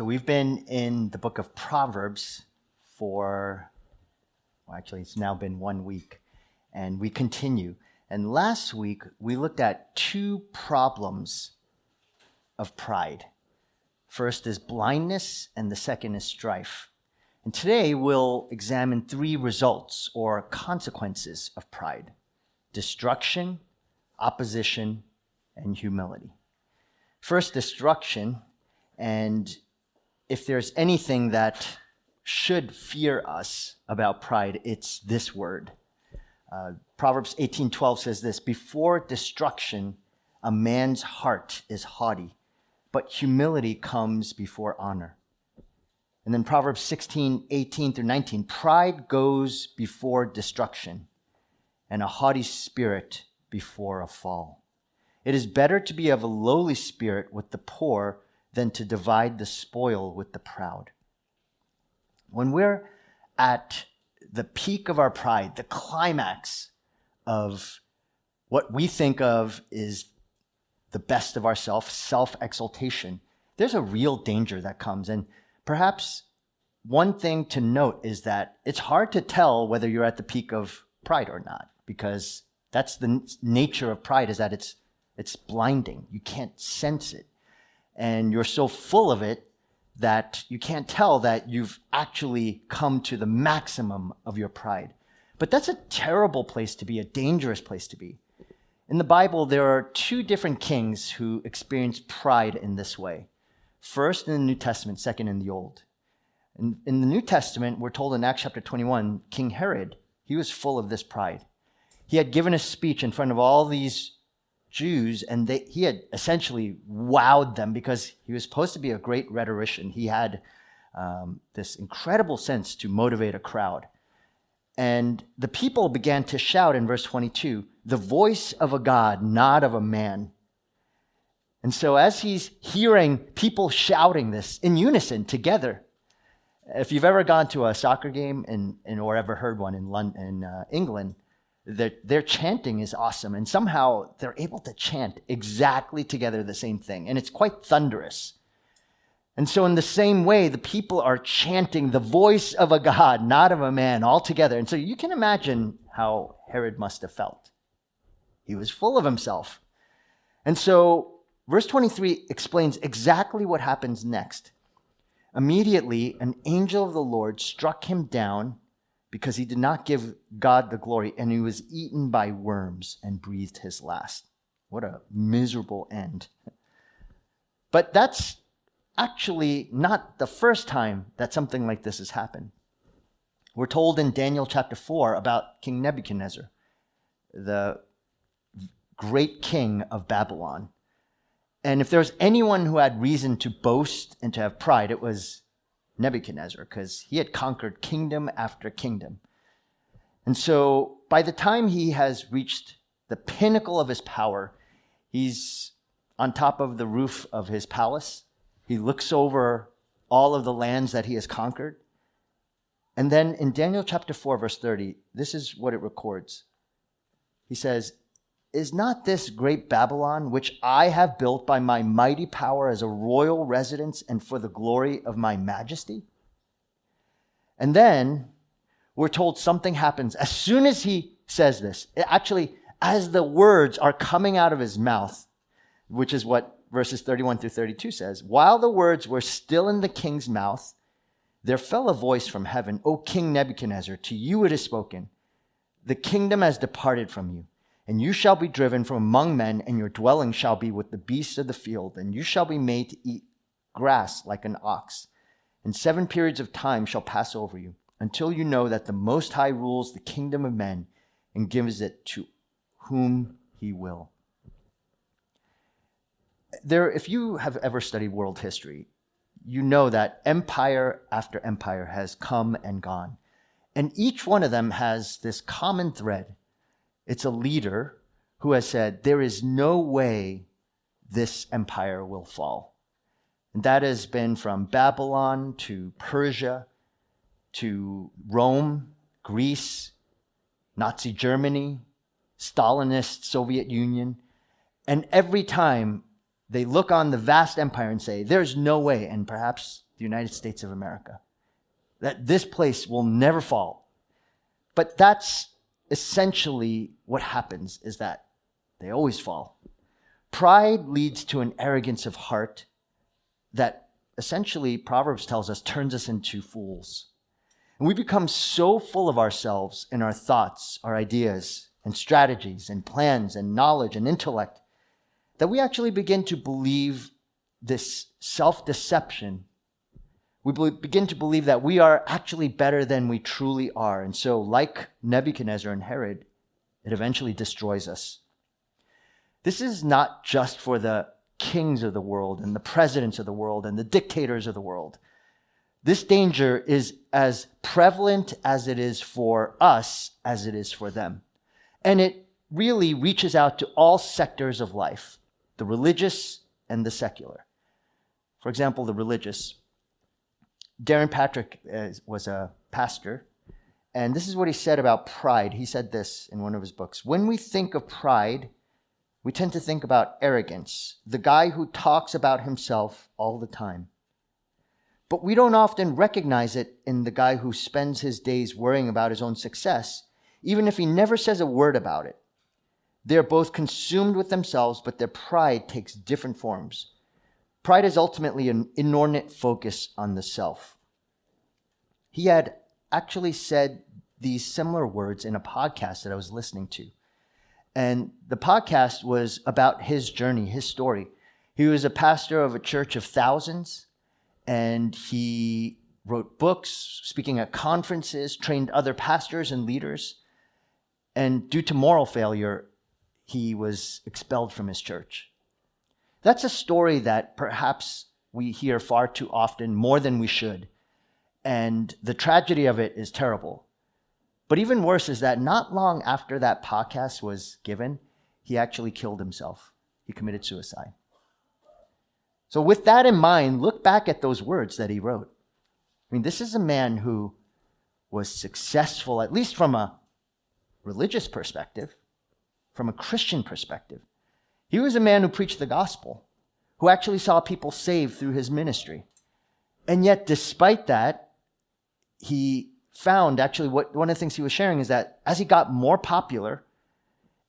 So we've been in the book of Proverbs for, well, actually, it's now been one week, and we continue. And last week, we looked at two problems of pride. First is blindness, and the second is strife. And today, we'll examine three results or consequences of pride destruction, opposition, and humility. First, destruction, and if there's anything that should fear us about pride, it's this word. Uh, Proverbs 18:12 says this, "Before destruction, a man's heart is haughty, but humility comes before honor." And then Proverbs 16, 18 through 19, pride goes before destruction, and a haughty spirit before a fall. It is better to be of a lowly spirit with the poor than to divide the spoil with the proud. When we're at the peak of our pride, the climax of what we think of is the best of ourself, self exaltation, there's a real danger that comes. And perhaps one thing to note is that it's hard to tell whether you're at the peak of pride or not, because that's the nature of pride is that it's, it's blinding. You can't sense it and you're so full of it that you can't tell that you've actually come to the maximum of your pride. But that's a terrible place to be, a dangerous place to be. In the Bible, there are two different kings who experience pride in this way. First in the New Testament, second in the Old. In, in the New Testament, we're told in Acts chapter 21, King Herod, he was full of this pride. He had given a speech in front of all these Jews, and they, he had essentially wowed them because he was supposed to be a great rhetorician. He had um, this incredible sense to motivate a crowd. And the people began to shout in verse 22 the voice of a God, not of a man. And so, as he's hearing people shouting this in unison together, if you've ever gone to a soccer game in, in or ever heard one in London, in uh, England, their, their chanting is awesome. And somehow they're able to chant exactly together the same thing. And it's quite thunderous. And so, in the same way, the people are chanting the voice of a God, not of a man, all together. And so, you can imagine how Herod must have felt. He was full of himself. And so, verse 23 explains exactly what happens next. Immediately, an angel of the Lord struck him down because he did not give God the glory, and he was eaten by worms and breathed his last. What a miserable end. But that's actually not the first time that something like this has happened. We're told in Daniel chapter 4 about King Nebuchadnezzar, the great king of Babylon. And if there was anyone who had reason to boast and to have pride, it was Nebuchadnezzar because he had conquered kingdom after kingdom. And so by the time he has reached the pinnacle of his power, he's on top of the roof of his palace. He looks over all of the lands that he has conquered. And then in Daniel chapter 4, verse 30, this is what it records. He says, is not this great Babylon, which I have built by my mighty power as a royal residence and for the glory of my majesty? And then we're told something happens. As soon as he says this, actually, as the words are coming out of his mouth, which is what verses 31 through 32 says, while the words were still in the king's mouth, there fell a voice from heaven, O King Nebuchadnezzar, to you it is spoken, the kingdom has departed from you and you shall be driven from among men, and your dwelling shall be with the beasts of the field, and you shall be made to eat grass like an ox. And seven periods of time shall pass over you, until you know that the Most High rules the kingdom of men and gives it to whom he will. There, if you have ever studied world history, you know that empire after empire has come and gone. And each one of them has this common thread it's a leader who has said, There is no way this empire will fall. And that has been from Babylon to Persia to Rome, Greece, Nazi Germany, Stalinist Soviet Union. And every time they look on the vast empire and say, There's no way, and perhaps the United States of America. That this place will never fall. But that's essentially what happens is that they always fall. Pride leads to an arrogance of heart that essentially, Proverbs tells us, turns us into fools. And we become so full of ourselves and our thoughts, our ideas, and strategies, and plans, and knowledge, and intellect that we actually begin to believe this self deception. We begin to believe that we are actually better than we truly are. And so, like Nebuchadnezzar and Herod, it eventually destroys us. This is not just for the kings of the world and the presidents of the world and the dictators of the world. This danger is as prevalent as it is for us as it is for them. And it really reaches out to all sectors of life the religious and the secular. For example, the religious. Darrin Patrick uh, was a pastor, and this is what he said about pride. He said this in one of his books When we think of pride, we tend to think about arrogance, the guy who talks about himself all the time. But we don't often recognize it in the guy who spends his days worrying about his own success, even if he never says a word about it. They're both consumed with themselves, but their pride takes different forms. Pride is ultimately an inordinate focus on the self. He had actually said these similar words in a podcast that I was listening to. And the podcast was about his journey, his story. He was a pastor of a church of thousands, and he wrote books, speaking at conferences, trained other pastors and leaders. And due to moral failure, he was expelled from his church. That's a story that perhaps we hear far too often, more than we should. And the tragedy of it is terrible. But even worse is that not long after that podcast was given, he actually killed himself. He committed suicide. So, with that in mind, look back at those words that he wrote. I mean, this is a man who was successful, at least from a religious perspective, from a Christian perspective. He was a man who preached the gospel, who actually saw people saved through his ministry. And yet, despite that, he found actually what one of the things he was sharing is that as he got more popular,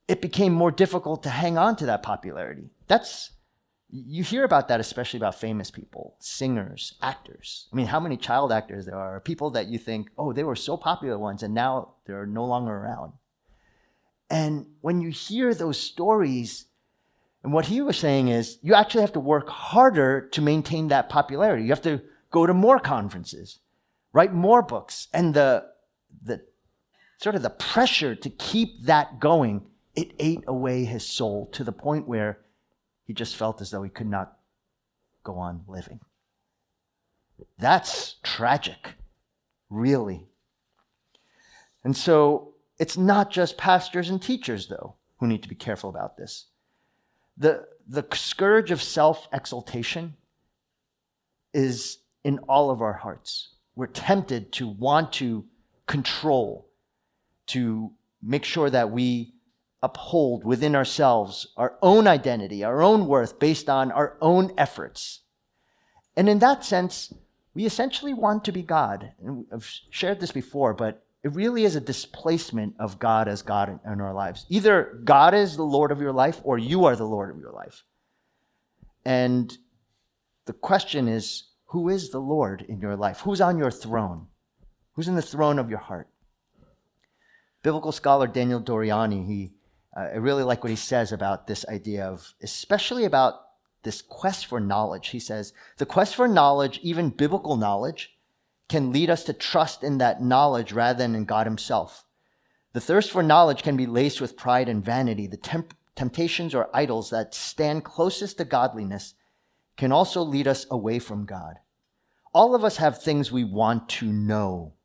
it became more difficult to hang on to that popularity. That's you hear about that especially about famous people, singers, actors. I mean, how many child actors there are, people that you think, "Oh, they were so popular once and now they're no longer around." And when you hear those stories, and what he was saying is, you actually have to work harder to maintain that popularity. You have to go to more conferences write more books. And the, the sort of the pressure to keep that going, it ate away his soul to the point where he just felt as though he could not go on living. That's tragic, really. And so it's not just pastors and teachers, though, who need to be careful about this. The, the scourge of self exaltation is in all of our hearts we're tempted to want to control, to make sure that we uphold within ourselves our own identity, our own worth based on our own efforts. And in that sense, we essentially want to be God. And I've shared this before, but it really is a displacement of God as God in our lives. Either God is the Lord of your life or you are the Lord of your life. And the question is who is the Lord in your life? Who's on your throne? Who's in the throne of your heart? Biblical scholar Daniel Doriani, he, uh, I really like what he says about this idea of, especially about this quest for knowledge. He says, the quest for knowledge, even biblical knowledge, can lead us to trust in that knowledge rather than in God Himself. The thirst for knowledge can be laced with pride and vanity. The temp- temptations or idols that stand closest to godliness can also lead us away from God. All of us have things we want to know.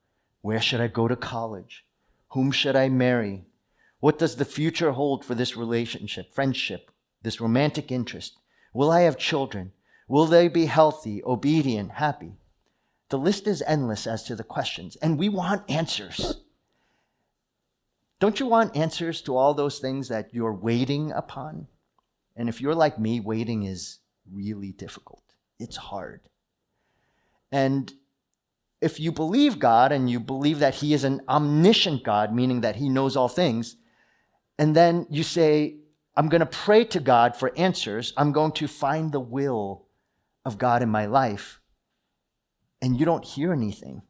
Where should I go to college? Whom should I marry? What does the future hold for this relationship, friendship, this romantic interest? Will I have children? Will they be healthy, obedient, happy? The list is endless as to the questions, and we want answers. Don't you want answers to all those things that you're waiting upon? And if you're like me, waiting is really difficult. It's hard. And if you believe God and you believe that He is an omniscient God, meaning that He knows all things, and then you say, I'm going to pray to God for answers, I'm going to find the will of God in my life, and you don't hear anything,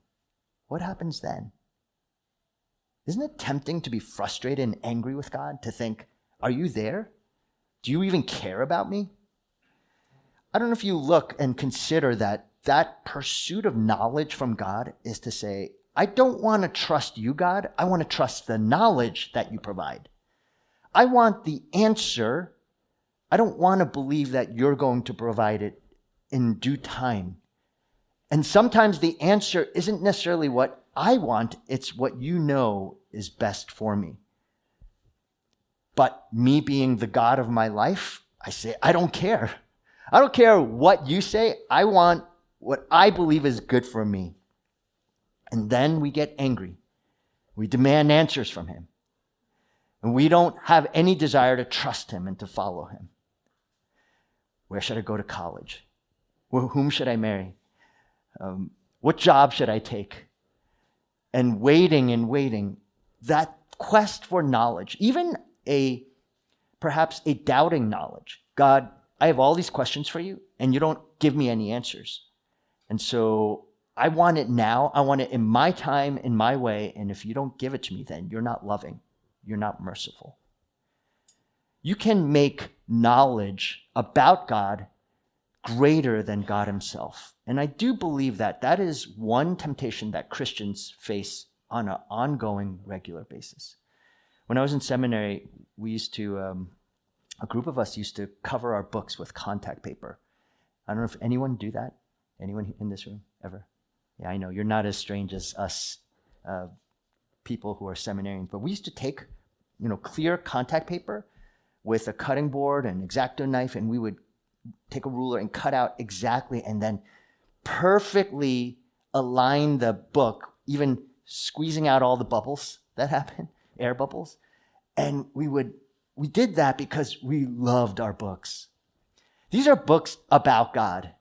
what happens then? Isn't it tempting to be frustrated and angry with God? To think, are you there? Do you even care about me? I don't know if you look and consider that that pursuit of knowledge from God is to say, I don't want to trust you, God. I want to trust the knowledge that you provide. I want the answer. I don't want to believe that you're going to provide it in due time. And sometimes the answer isn't necessarily what I want, it's what you know is best for me. But me being the God of my life, I say, I don't care. I don't care what you say. I want what I believe is good for me. And then we get angry. We demand answers from him. And we don't have any desire to trust him and to follow him. Where should I go to college? Whom should I marry? Um, what job should I take? And waiting and waiting. That quest for knowledge, even a perhaps a doubting knowledge. God, I have all these questions for you, and you don't give me any answers. And so I want it now. I want it in my time, in my way. And if you don't give it to me, then you're not loving, you're not merciful. You can make knowledge about God greater than God Himself. And I do believe that that is one temptation that Christians face on an ongoing, regular basis. When I was in seminary, we used to, um, a group of us used to cover our books with contact paper. I don't know if anyone do that. Anyone in this room ever? Yeah, I know you're not as strange as us uh, people who are seminarians, but we used to take, you know, clear contact paper with a cutting board and exacto knife, and we would take a ruler and cut out exactly, and then perfectly align the book, even squeezing out all the bubbles that happen, air bubbles. And we would, we did that because we loved our books. These are books about God.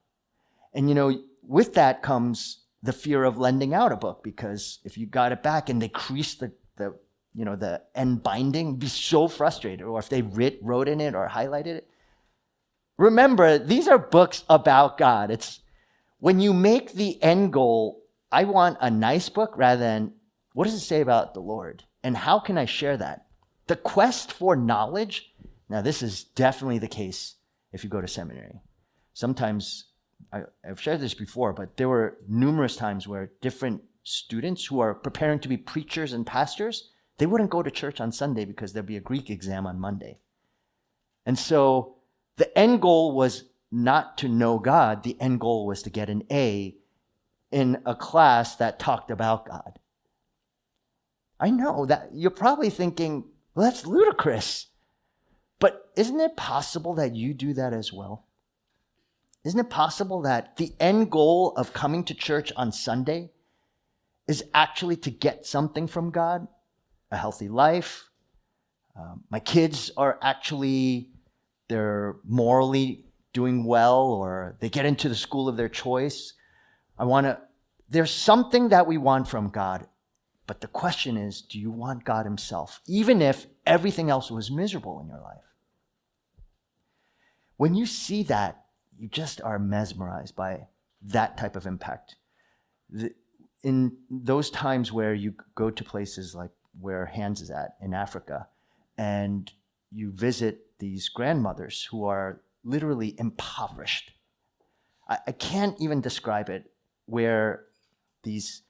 And you know, with that comes the fear of lending out a book because if you got it back and they creased the, the you know, the end binding, be so frustrated. Or if they writ, wrote in it or highlighted it. Remember, these are books about God. It's when you make the end goal, I want a nice book rather than what does it say about the Lord? And how can I share that? The quest for knowledge, now this is definitely the case if you go to seminary. Sometimes, I, have shared this before, but there were numerous times where different students who are preparing to be preachers and pastors, they wouldn't go to church on Sunday because there'd be a Greek exam on Monday. And so the end goal was not to know God, the end goal was to get an A in a class that talked about God. I know that you're probably thinking, well, that's ludicrous. But isn't it possible that you do that as well? Isn't it possible that the end goal of coming to church on Sunday is actually to get something from God? A healthy life. Um, my kids are actually, they're morally doing well or they get into the school of their choice. I want to, there's something that we want from God. But the question is do you want God Himself, even if everything else was miserable in your life? When you see that, you just are mesmerized by that type of impact. In those times where you go to places like where Hans is at in Africa, and you visit these grandmothers who are literally impoverished. I, I can't even describe it, where these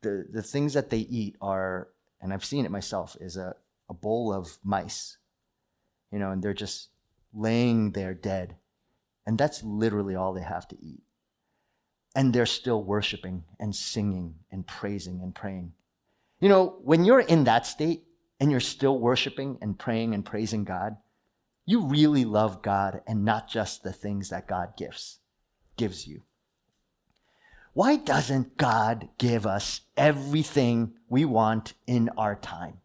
the, the things that they eat are, and I've seen it myself, is a, a bowl of mice. You know, and they're just laying there dead. And that's literally all they have to eat. And they're still worshiping and singing and praising and praying. You know, when you're in that state and you're still worshiping and praying and praising God, you really love God and not just the things that God gives, gives you. Why doesn't God give us everything we want in our time?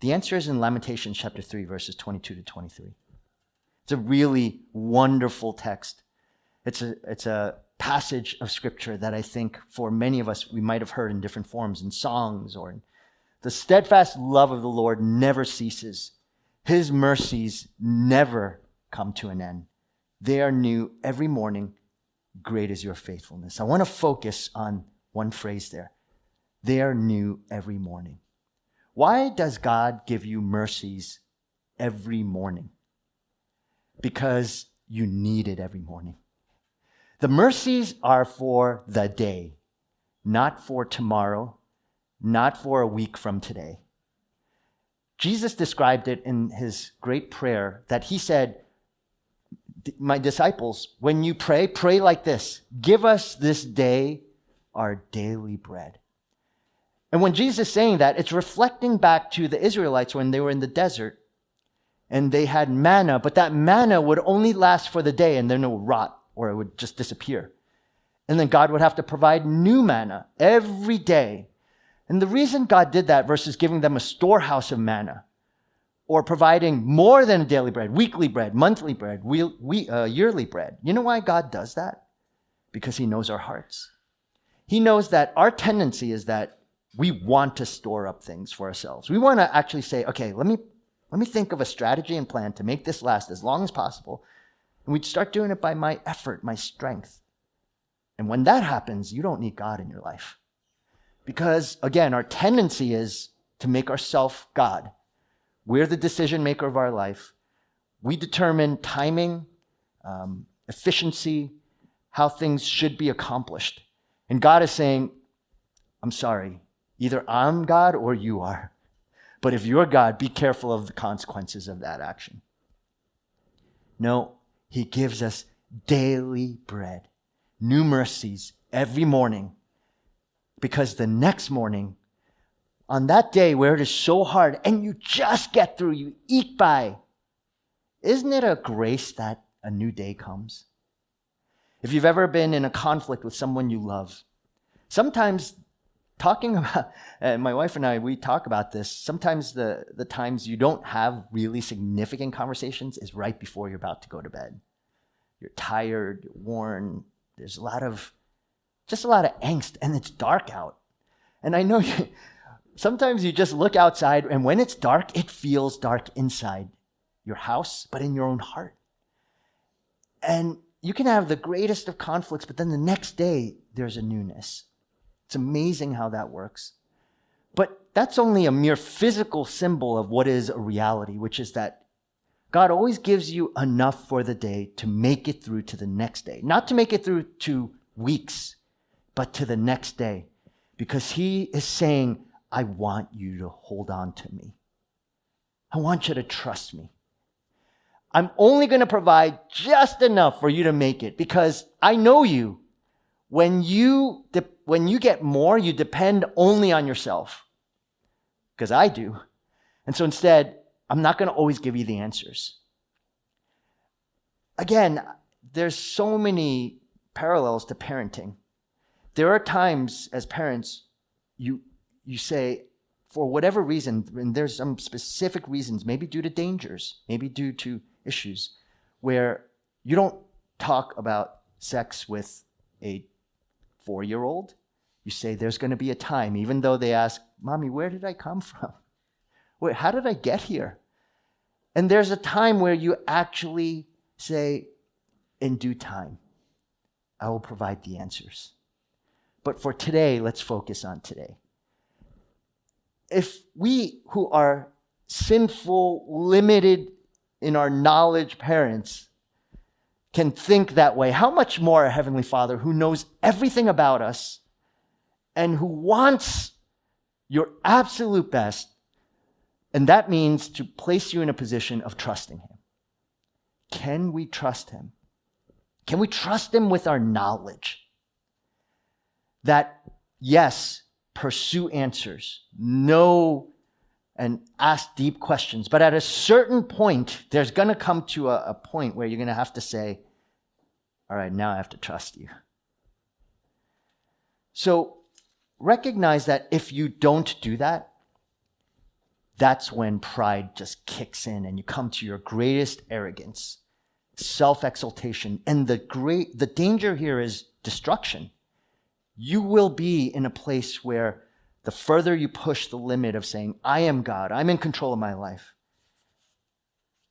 The answer is in Lamentations chapter 3, verses 22 to 23. It's a really wonderful text. It's a, it's a passage of scripture that I think for many of us we might have heard in different forms, in songs or in the steadfast love of the Lord never ceases. His mercies never come to an end. They are new every morning. Great is your faithfulness. I want to focus on one phrase there. They are new every morning. Why does God give you mercies every morning? Because you need it every morning. The mercies are for the day, not for tomorrow, not for a week from today. Jesus described it in his great prayer that he said, My disciples, when you pray, pray like this Give us this day our daily bread. And when Jesus is saying that, it's reflecting back to the Israelites when they were in the desert and they had manna, but that manna would only last for the day and then it would rot or it would just disappear. And then God would have to provide new manna every day and the reason God did that versus giving them a storehouse of manna or providing more than a daily bread, weekly bread, monthly bread, we, we, uh, yearly bread, you know why God does that? Because He knows our hearts. He knows that our tendency is that we want to store up things for ourselves. We want to actually say, okay, let me, let me think of a strategy and plan to make this last as long as possible. And we start doing it by my effort, my strength. And when that happens, you don't need God in your life. Because again, our tendency is to make ourselves God. We're the decision maker of our life. We determine timing, um, efficiency, how things should be accomplished. And God is saying, I'm sorry, either I'm God or you are. But if you're God, be careful of the consequences of that action. No, He gives us daily bread, new mercies every morning because the next morning, on that day where it is so hard and you just get through, you eke by, isn't it a grace that a new day comes? If you've ever been in a conflict with someone you love, sometimes talking about, and my wife and I, we talk about this. Sometimes the, the times you don't have really significant conversations is right before you're about to go to bed. You're tired, you're worn, there's a lot of just a lot of angst, and it's dark out. And I know you, sometimes you just look outside, and when it's dark, it feels dark inside your house, but in your own heart. And you can have the greatest of conflicts, but then the next day, there's a newness. It's amazing how that works. But that's only a mere physical symbol of what is a reality, which is that God always gives you enough for the day to make it through to the next day, not to make it through to weeks, but to the next day because he is saying, I want you to hold on to me. I want you to trust me. I'm only going to provide just enough for you to make it because I know you. When you, de- when you get more, you depend only on yourself because I do. And so instead, I'm not going to always give you the answers. Again, there's so many parallels to parenting. There are times as parents, you, you say, for whatever reason, and there's some specific reasons, maybe due to dangers, maybe due to issues, where you don't talk about sex with a four year old. You say there's going to be a time, even though they ask, Mommy, where did I come from? Wait, how did I get here? And there's a time where you actually say, In due time, I will provide the answers. But for today, let's focus on today. If we who are sinful, limited in our knowledge parents can think that way, how much more a Heavenly Father who knows everything about us and who wants your absolute best, and that means to place you in a position of trusting Him. Can we trust Him? Can we trust Him with our knowledge? That yes, pursue answers, know and ask deep questions. But at a certain point, there's going to come to a, a, point where you're going to have to say, all right, now I have to trust you. So recognize that if you don't do that, that's when pride just kicks in and you come to your greatest arrogance, self exaltation. And the great, the danger here is destruction. You will be in a place where the further you push the limit of saying, I am God, I'm in control of my life,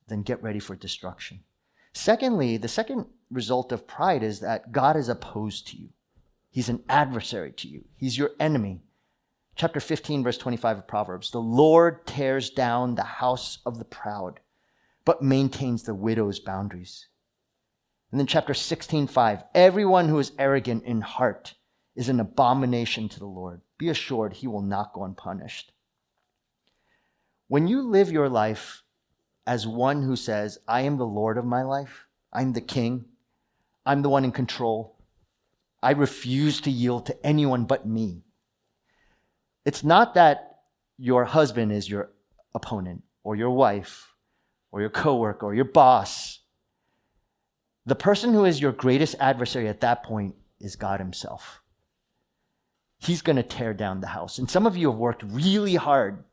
then get ready for destruction. Secondly, the second result of pride is that God is opposed to you. He's an adversary to you. He's your enemy. Chapter 15, verse 25 of Proverbs The Lord tears down the house of the proud, but maintains the widow's boundaries. And then chapter 16, 5 Everyone who is arrogant in heart is an abomination to the Lord. Be assured he will not go unpunished. When you live your life as one who says, I am the Lord of my life, I'm the king, I'm the one in control, I refuse to yield to anyone but me. It's not that your husband is your opponent or your wife or your coworker or your boss. The person who is your greatest adversary at that point is God Himself. He's going to tear down the house. And some of you have worked really hard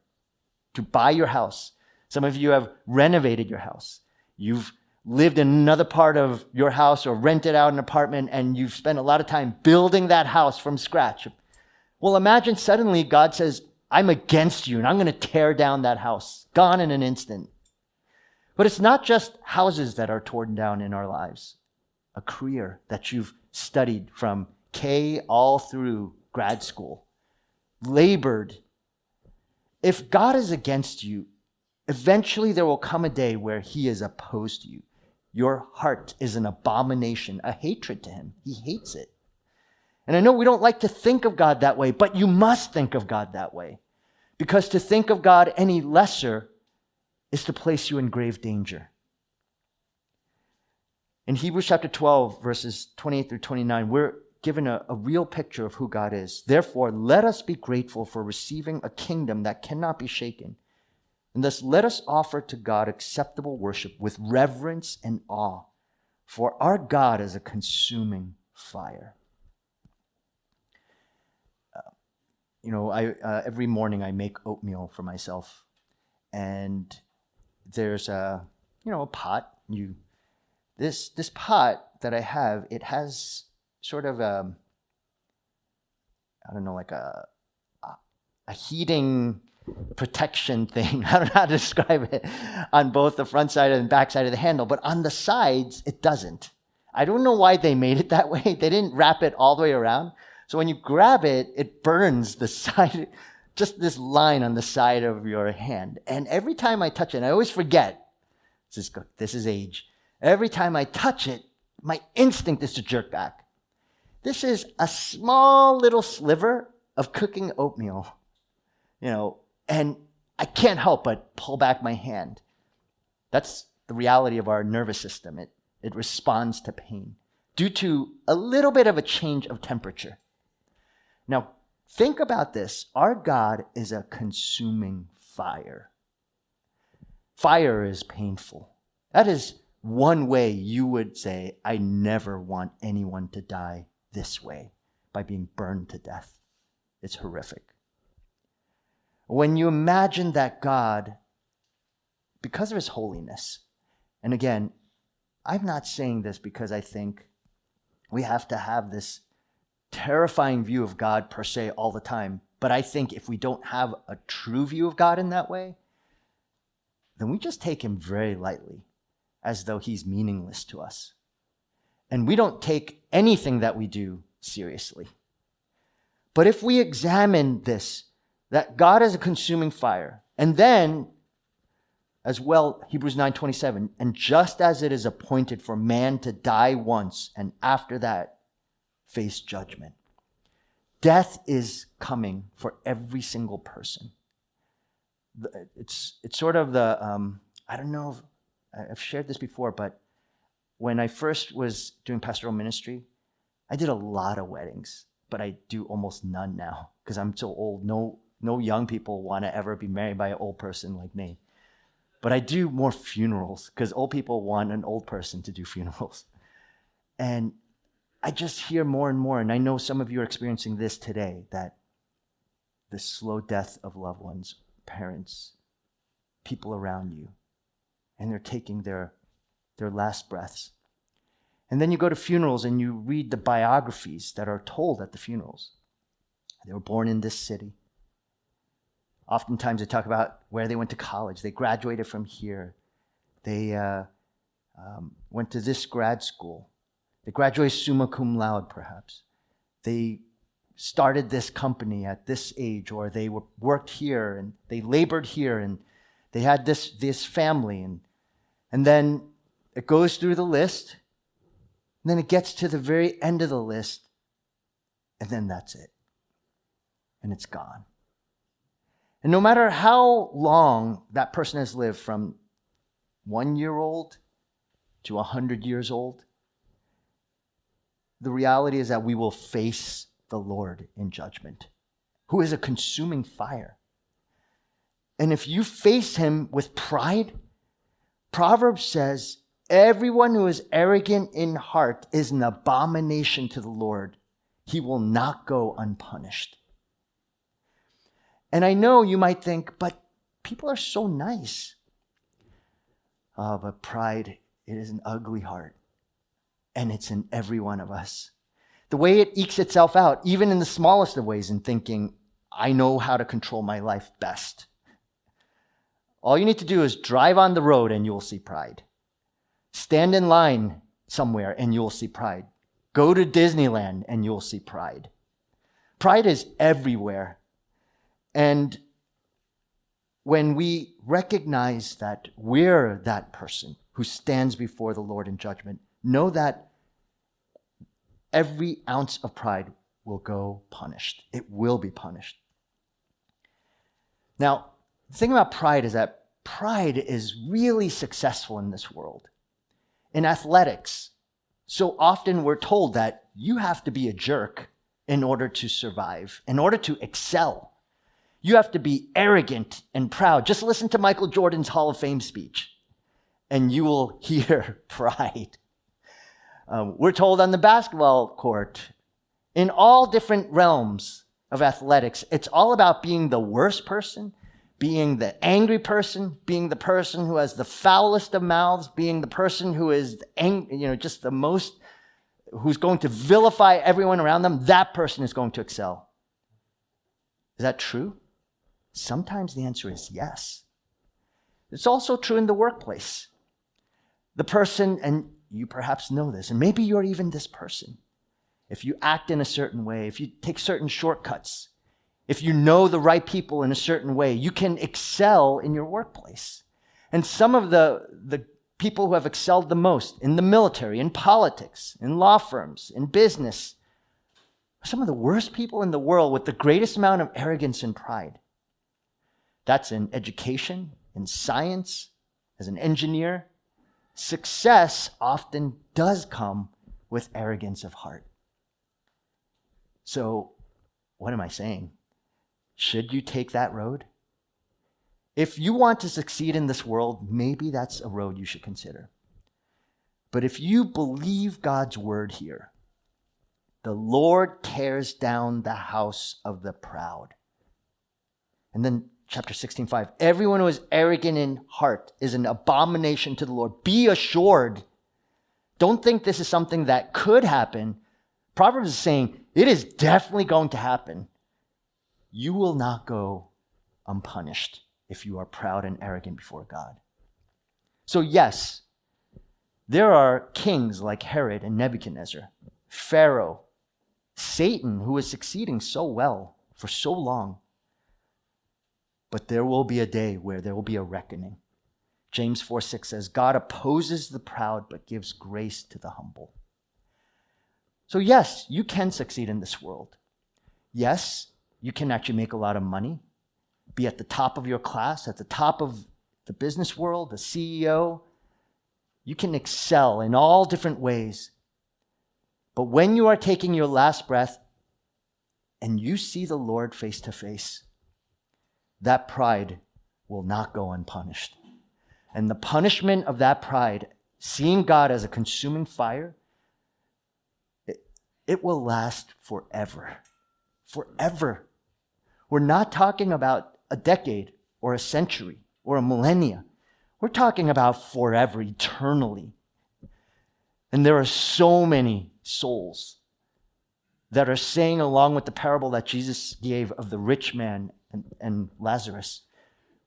to buy your house. Some of you have renovated your house. You've lived in another part of your house or rented out an apartment and you've spent a lot of time building that house from scratch. Well, imagine suddenly God says, I'm against you and I'm going to tear down that house. Gone in an instant. But it's not just houses that are torn down in our lives. A career that you've studied from K all through grad school, labored. If God is against you, eventually there will come a day where he is opposed to you. Your heart is an abomination, a hatred to him. He hates it. And I know we don't like to think of God that way, but you must think of God that way. Because to think of God any lesser is to place you in grave danger. In Hebrews chapter 12, verses 28 through 29, we're given a, a, real picture of who God is. Therefore, let us be grateful for receiving a kingdom that cannot be shaken and thus let us offer to God acceptable worship with reverence and awe, for our God is a consuming fire. Uh, you know, I, uh, every morning I make oatmeal for myself, and there's a you know a pot. You this this pot that I have, it has sort of a I don't know like a a heating protection thing. I don't know how to describe it on both the front side and back side of the handle, but on the sides, it doesn't. I don't know why they made it that way. They didn't wrap it all the way around. So when you grab it, it burns the side, just this line on the side of your hand. And every time I touch it, I always forget. This is, this is age. Every time I touch it, my instinct is to jerk back. This is a small little sliver of cooking oatmeal. You know, and I can't help but pull back my hand. That's the reality of our nervous system. It, it responds to pain due to a little bit of a change of temperature. Now, think about this our God is a consuming fire. Fire is painful. That is one way you would say, I never want anyone to die this way by being burned to death. It's horrific. When you imagine that God, because of his holiness, and again, I'm not saying this because I think we have to have this terrifying view of God per se all the time. But I think if we don't have a true view of God in that way, then we just take him very lightly, as though he's meaningless to us. And we don't take anything that we do seriously. But if we examine this that God is a consuming fire. And then as well Hebrews 9:27 and just as it is appointed for man to die once and after that face judgment. Death is coming for every single person. It's it's sort of the um, I don't know if, I've shared this before, but when I first was doing pastoral ministry, I did a lot of weddings, but I do almost none now because I'm so old. No no young people want to ever be married by an old person like me. But I do more funerals because old people want an old person to do funerals. And I just hear more and more, and I know some of you are experiencing this today that the slow death of loved ones, parents, people around you, and they're taking their, their last breaths. And then you go to funerals and you read the biographies that are told at the funerals. They were born in this city. Oftentimes they talk about where they went to college. They graduated from here. They uh, um, went to this grad school. They graduated summa cum laude, perhaps. They started this company at this age, or they were, worked here and they labored here and they had this, this family. And, and then it goes through the list, and then it gets to the very end of the list, and then that's it. And it's gone. And no matter how long that person has lived, from one year old to a hundred years old, the reality is that we will face the Lord in judgment, who is a consuming fire. And if you face him with pride, Proverbs says, everyone who is arrogant in heart is an abomination to the Lord. He will not go unpunished. And I know you might think, but people are so nice. Oh, but pride, it is an ugly heart. And it's in every one of us. The way it ekes itself out, even in the smallest of ways, in thinking, I know how to control my life best. All you need to do is drive on the road and you'll see pride. Stand in line somewhere and you'll see pride. Go to Disneyland and you'll see pride. Pride is everywhere. And when we recognize that we're that person who stands before the Lord in judgment, know that every ounce of pride will go punished. It will be punished. Now, the thing about pride is that pride is really successful in this world. In athletics, so often we're told that you have to be a jerk in order to survive, in order to excel. You have to be arrogant and proud. Just listen to Michael Jordan's Hall of Fame speech, and you will hear pride. Um, we're told on the basketball court, in all different realms of athletics, it's all about being the worst person, being the angry person, being the person who has the foulest of mouths, being the person who is, ang- you know, just the most, who's going to vilify everyone around them. That person is going to excel. Is that true? Sometimes the answer is yes. It's also true in the workplace. The person, and you perhaps know this, and maybe you're even this person. If you act in a certain way, if you take certain shortcuts, if you know the right people in a certain way, you can excel in your workplace. And some of the, the people who have excelled the most in the military, in politics, in law firms, in business, are some of the worst people in the world with the greatest amount of arrogance and pride. That's in education, in science, as an engineer, success often does come with arrogance of heart. So, what am I saying? Should you take that road? If you want to succeed in this world, maybe that's a road you should consider. But if you believe God's word here, the Lord tears down the house of the proud. And then chapter 16, 5. Everyone who is arrogant in heart is an abomination to the Lord. Be assured. Don't think this is something that could happen. Proverbs is saying it is definitely going to happen. You will not go unpunished if you are proud and arrogant before God. So, yes, there are kings like Herod and Nebuchadnezzar, Pharaoh, Satan, who is succeeding so well for so long. But there will be a day where there will be a reckoning. James 4 6 says, God opposes the proud, but gives grace to the humble. So, yes, you can succeed in this world. Yes, you can actually make a lot of money, be at the top of your class, at the top of the business world, the CEO. You can excel in all different ways. But when you are taking your last breath and you see the Lord face to face, that pride will not go unpunished. And the punishment of that pride, seeing God as a consuming fire, it, it will last forever. Forever. We're not talking about a decade or a century or a millennia. We're talking about forever, eternally. And there are so many souls that are saying, along with the parable that Jesus gave of the rich man and, and Lazarus,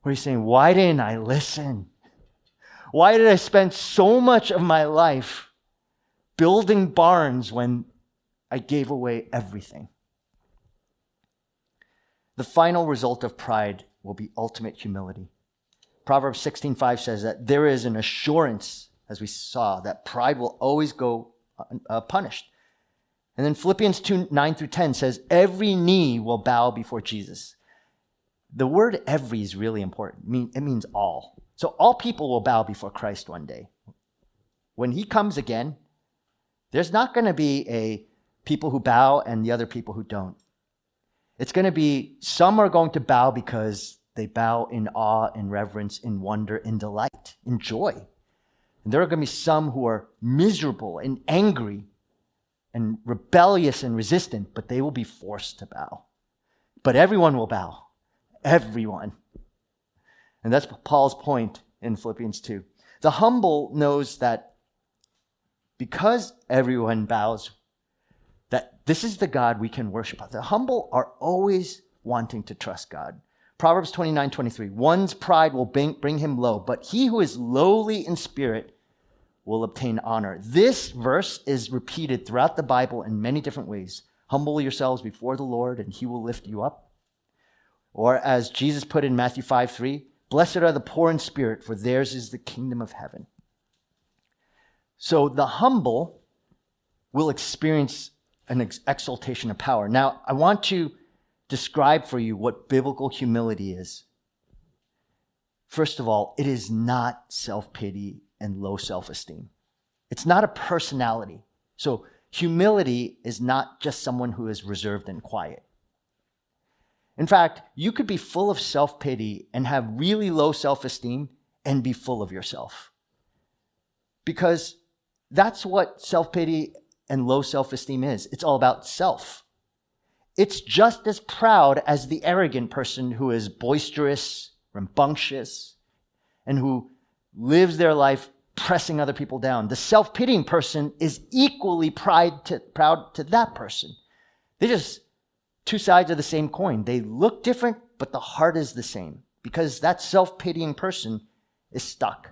where he's saying, Why didn't I listen? Why did I spend so much of my life building barns when I gave away everything? The final result of pride will be ultimate humility. Proverbs 16:5 says that there is an assurance, as we saw, that pride will always go uh, punished. And then Philippians 2 9 through 10 says, Every knee will bow before Jesus. The word every is really important. It means all. So all people will bow before Christ one day. When he comes again, there's not going to be a people who bow and the other people who don't. It's going to be some are going to bow because they bow in awe, in reverence, in wonder, in delight, in joy. And there are going to be some who are miserable and angry and rebellious and resistant, but they will be forced to bow. But everyone will bow. Everyone. And that's Paul's point in Philippians 2. The humble knows that because everyone bows, that this is the God we can worship. The humble are always wanting to trust God. Proverbs 29 23. One's pride will bring, him low, but he who is lowly in spirit will obtain honor. This verse is repeated throughout the Bible in many different ways. Humble yourselves before the Lord, and he will lift you up. Or as Jesus put in Matthew 5 3, blessed are the poor in spirit, for theirs is the kingdom of heaven. So the humble will experience an ex- exaltation of power. Now, I want to describe for you what biblical humility is. First of all, it is not self pity and low self esteem. It's not a personality. So, humility is not just someone who is reserved and quiet. In fact, you could be full of self pity and have really low self esteem and be full of yourself. Because that's what self pity and low self esteem is it's all about self. It's just as proud as the arrogant person who is boisterous, rambunctious, and who lives their life pressing other people down. The self pitying person is equally pride to, proud to that person. They're just two sides of the same coin. They look different, but the heart is the same because that self pitying person is stuck.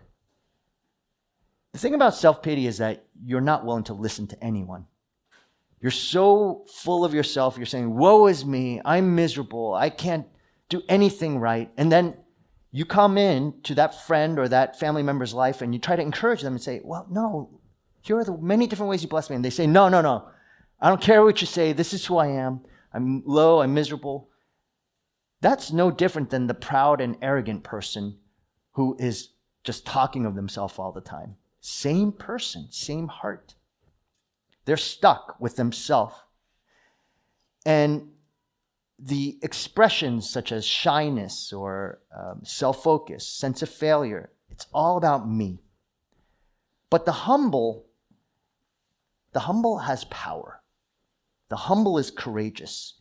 The thing about self pity is that you're not willing to listen to anyone. You're so full of yourself, you're saying, Woe is me, I'm miserable, I can't do anything right. And then you come in to that friend or that family member's life and you try to encourage them and say, Well, no, here are the many different ways you bless me. And they say, No, no, no. I don't care what you say. This is who I am. I'm low, I'm miserable. That's no different than the proud and arrogant person who is just talking of themselves all the time. Same person, same heart. They're stuck with themselves. And the expressions such as shyness or um, self focus, sense of failure, it's all about me. But the humble, the humble has power. The humble is courageous.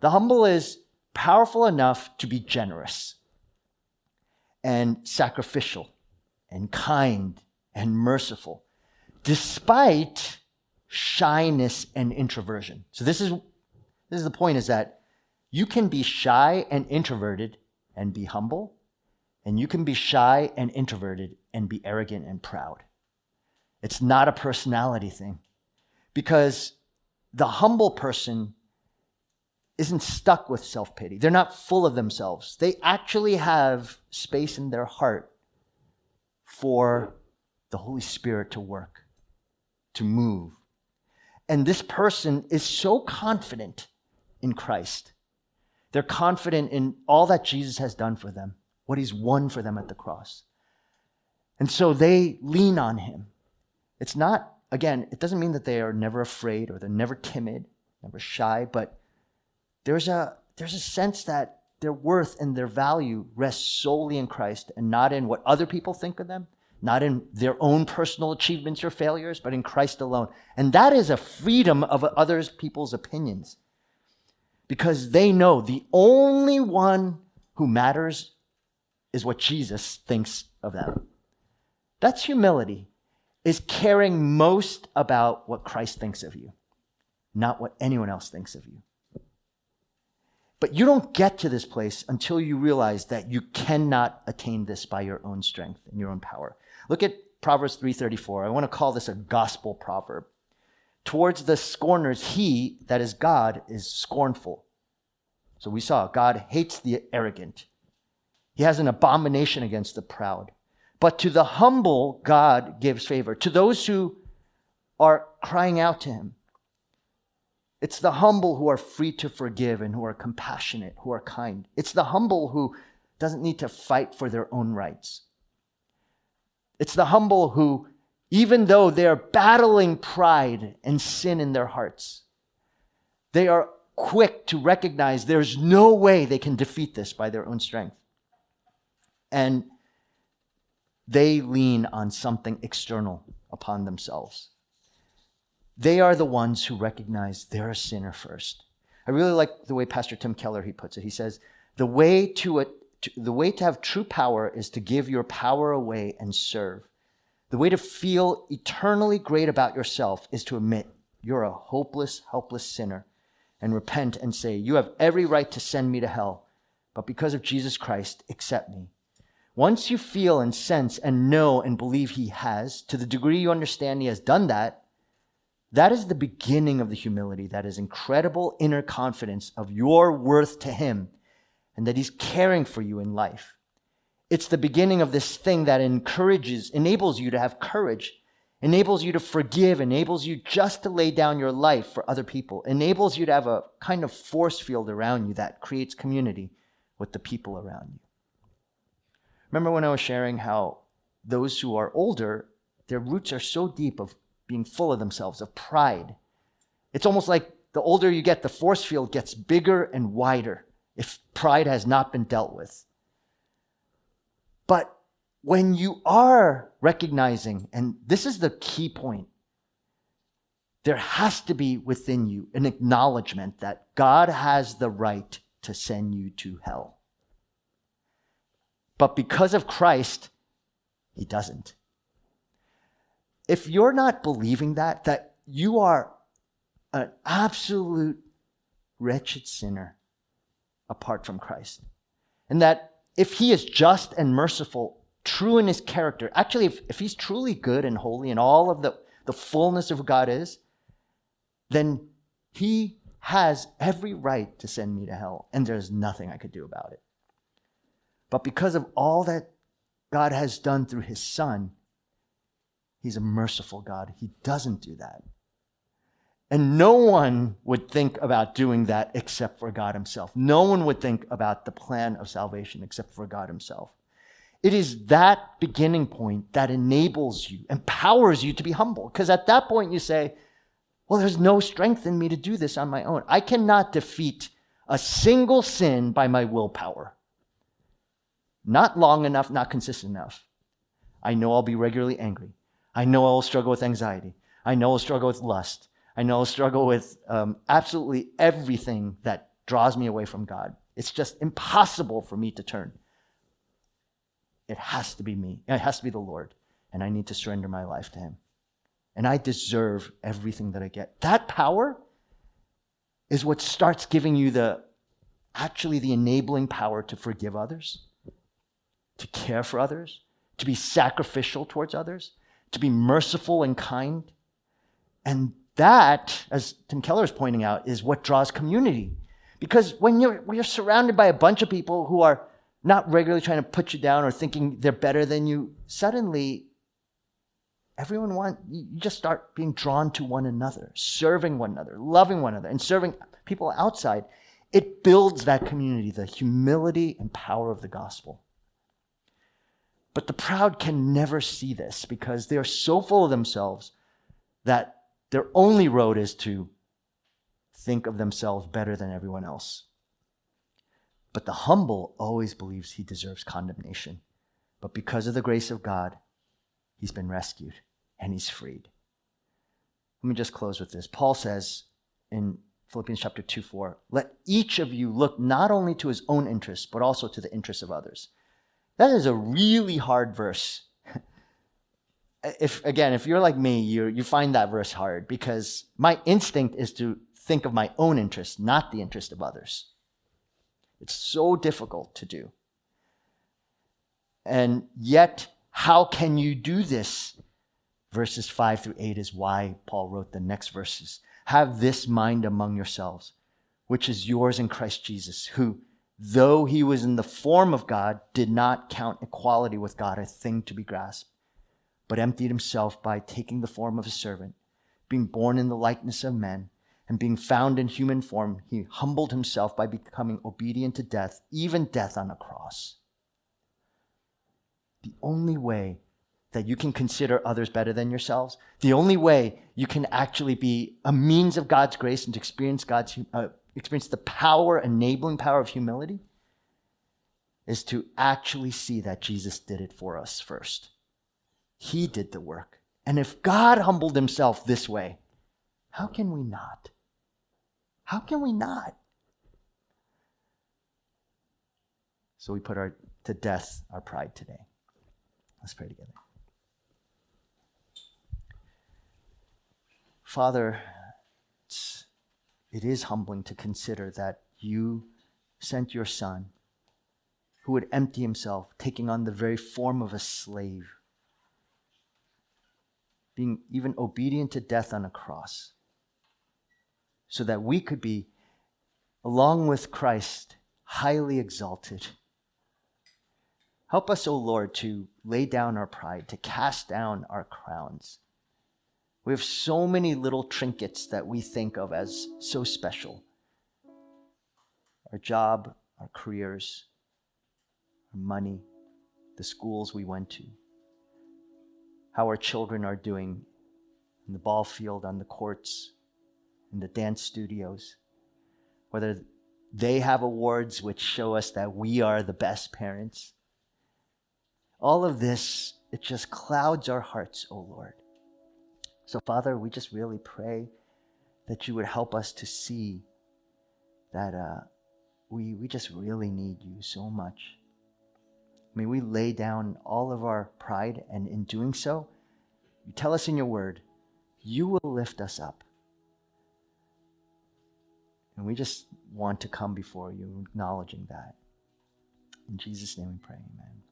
The humble is powerful enough to be generous and sacrificial and kind and merciful, despite shyness and introversion. So this is this is the point is that you can be shy and introverted and be humble, and you can be shy and introverted and be arrogant and proud. It's not a personality thing because the humble person isn't stuck with self pity. They're not full of themselves. They actually have space in their heart for the Holy Spirit to work, to move. And this person is so confident in Christ they're confident in all that Jesus has done for them, what he's won for them at the cross. And so they lean on him. It's not, again, it doesn't mean that they are never afraid or they're never timid, never shy, but there's a, there's a sense that their worth and their value rests solely in Christ and not in what other people think of them, not in their own personal achievements or failures, but in Christ alone. And that is a freedom of others people's opinions because they know the only one who matters is what Jesus thinks of them. That's humility. is caring most about what Christ thinks of you, not what anyone else thinks of you. But you don't get to this place until you realize that you cannot attain this by your own strength and your own power. Look at Proverbs 3:34. I want to call this a gospel proverb. Towards the scorners he, that is God, is scornful. So we saw God hates the arrogant. He has an abomination against the proud. But to the humble, God gives favor. To those who are crying out to him, it's the humble who are free to forgive and who are compassionate, who are kind. It's the humble who doesn't need to fight for their own rights. It's the humble who, even though they're battling pride and sin in their hearts, they are quick to recognize there's no way they can defeat this by their own strength. And they lean on something external upon themselves. They are the ones who recognize they're a sinner first. I really like the way Pastor Tim Keller he puts it. He says, "The way to, the way to have true power is to give your power away and serve. The way to feel eternally great about yourself is to admit you're a hopeless, helpless sinner and repent and say, "You have every right to send me to hell, but because of Jesus Christ, accept me." Once you feel and sense and know and believe he has, to the degree you understand he has done that, that is the beginning of the humility, that is incredible inner confidence of your worth to Him and that He's caring for you in life. It's the beginning of this thing that encourages, enables you to have courage, enables you to forgive, enables you just to lay down your life for other people, enables you to have a kind of force field around you that creates community with the people around you. Remember when I was sharing how those who are older, their roots are so deep of being full of themselves, of pride. It's almost like the older you get, the force field gets bigger and wider if pride has not been dealt with. But when you are recognizing, and this is the key point, there has to be within you an acknowledgement that God has the right to send you to hell. But because of Christ, he doesn't if you're not believing that, that you are an absolute wretched sinner apart from Christ, and that if he is just and merciful, true in his character, actually, if, if he's truly good and holy and all of the, the fullness of who God is, then he has every right to send me to hell, and there's nothing I could do about it. But because of all that God has done through his son, He's a merciful God. He doesn't do that. And no one would think about doing that except for God Himself. No one would think about the plan of salvation except for God Himself. It is that beginning point that enables you, empowers you to be humble. Because at that point you say, well, there's no strength in me to do this on my own. I cannot defeat a single sin by my willpower. Not long enough, not consistent enough. I know I'll be regularly angry. I know I'll struggle with anxiety. I know I'll struggle with lust. I know struggle with um, absolutely everything that draws me away from God. It's just impossible for me to turn. It has to be me. It has to be the Lord. And I need to surrender my life to Him. And I deserve everything that I get. That power is what starts giving you the actually the enabling power to forgive others, to care for others, to be sacrificial towards others, to be merciful and kind. And that, as Tim Keller is pointing out, is what draws community. Because when you're, when you're surrounded by a bunch of people who are not regularly trying to put you down or thinking they're better than you, suddenly everyone want you just start being drawn to one another, serving one another, loving one another, and serving people outside. It builds that community, the humility and power of the gospel. But the proud can never see this because they are so full of themselves that their only road is to think of themselves better than everyone else. But the humble always believes he deserves condemnation. But because of the grace of God, he's been rescued and he's freed. Let me just close with this. Paul says in Philippians chapter 2 4, let each of you look not only to his own interests, but also to the interests of others. That is a really hard verse. Uh, if again, if you're like me, you you find that verse hard because my instinct is to think of my own interest, not the interest of others. It's so difficult to do. And yet, how can you do this? Verses 5 through 8 is why Paul wrote the next verses. Have this mind among yourselves, which is yours in Christ Jesus, who, though he was in the form of God, did not count equality with God a thing to be grasped, but emptied himself by taking the form of a servant, being born in the likeness of men, and being found in human form, he humbled himself by becoming obedient to death, even death on a cross. The only way that you can consider others better than yourselves, the only way you can actually be a means of God's grace and to experience God's uh, experience the power, enabling power of humility, is to actually see that Jesus did it for us first. He did the work. And if God humbled himself this way, how can we not? How can we not? So we put our, to death our pride today. Let's pray together. Father, it is humbling to consider that you sent your Son, who would empty himself, taking on the very form of a slave, being even obedient to death on a cross, so that we could be, along with Christ, highly exalted. Help us, O oh Lord, to lay down our pride, to cast down our crowns. We have so many little trinkets that we think of as so special. Our job, our careers, our money, the schools we went to, how our children are doing in the ball field, on the courts, in the dance studios, whether they have awards which show us that we are the best parents. All of this, it just clouds our hearts, O oh Lord. So, Father, we just really pray that you would help us to see that uh, we, we just really need you so much. May we lay down all of our pride, and in doing so, you tell us in your word, you will lift us up. And we just want to come before you, acknowledging that. In Jesus' name we pray, amen.